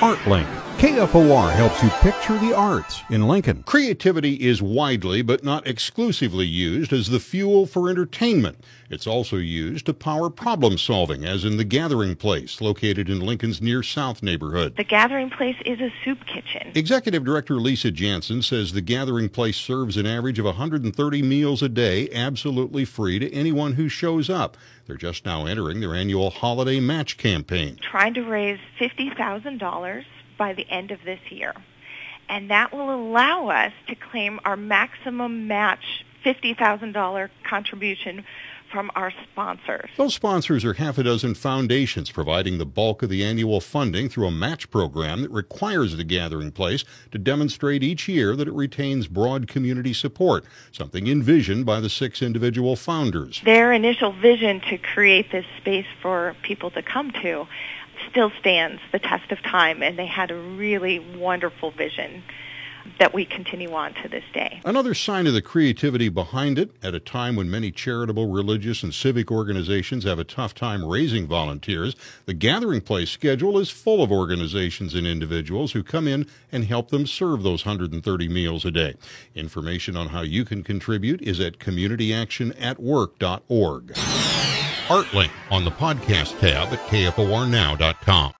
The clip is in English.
ArtLink. KFOR helps you picture the arts in Lincoln. Creativity is widely but not exclusively used as the fuel for entertainment. It's also used to power problem solving, as in the Gathering Place, located in Lincoln's near South neighborhood. The Gathering Place is a soup kitchen. Executive Director Lisa Jansen says the Gathering Place serves an average of 130 meals a day, absolutely free to anyone who shows up. They're just now entering their annual holiday match campaign. Trying to raise $50,000 by the end of this year. And that will allow us to claim our maximum match $50,000 contribution from our sponsors. Those sponsors are half a dozen foundations providing the bulk of the annual funding through a match program that requires the gathering place to demonstrate each year that it retains broad community support, something envisioned by the six individual founders. Their initial vision to create this space for people to come to still stands the test of time, and they had a really wonderful vision that we continue on to this day. Another sign of the creativity behind it, at a time when many charitable, religious, and civic organizations have a tough time raising volunteers, the Gathering Place schedule is full of organizations and individuals who come in and help them serve those 130 meals a day. Information on how you can contribute is at communityactionatwork.org. ArtLink on the podcast tab at kfornow.com.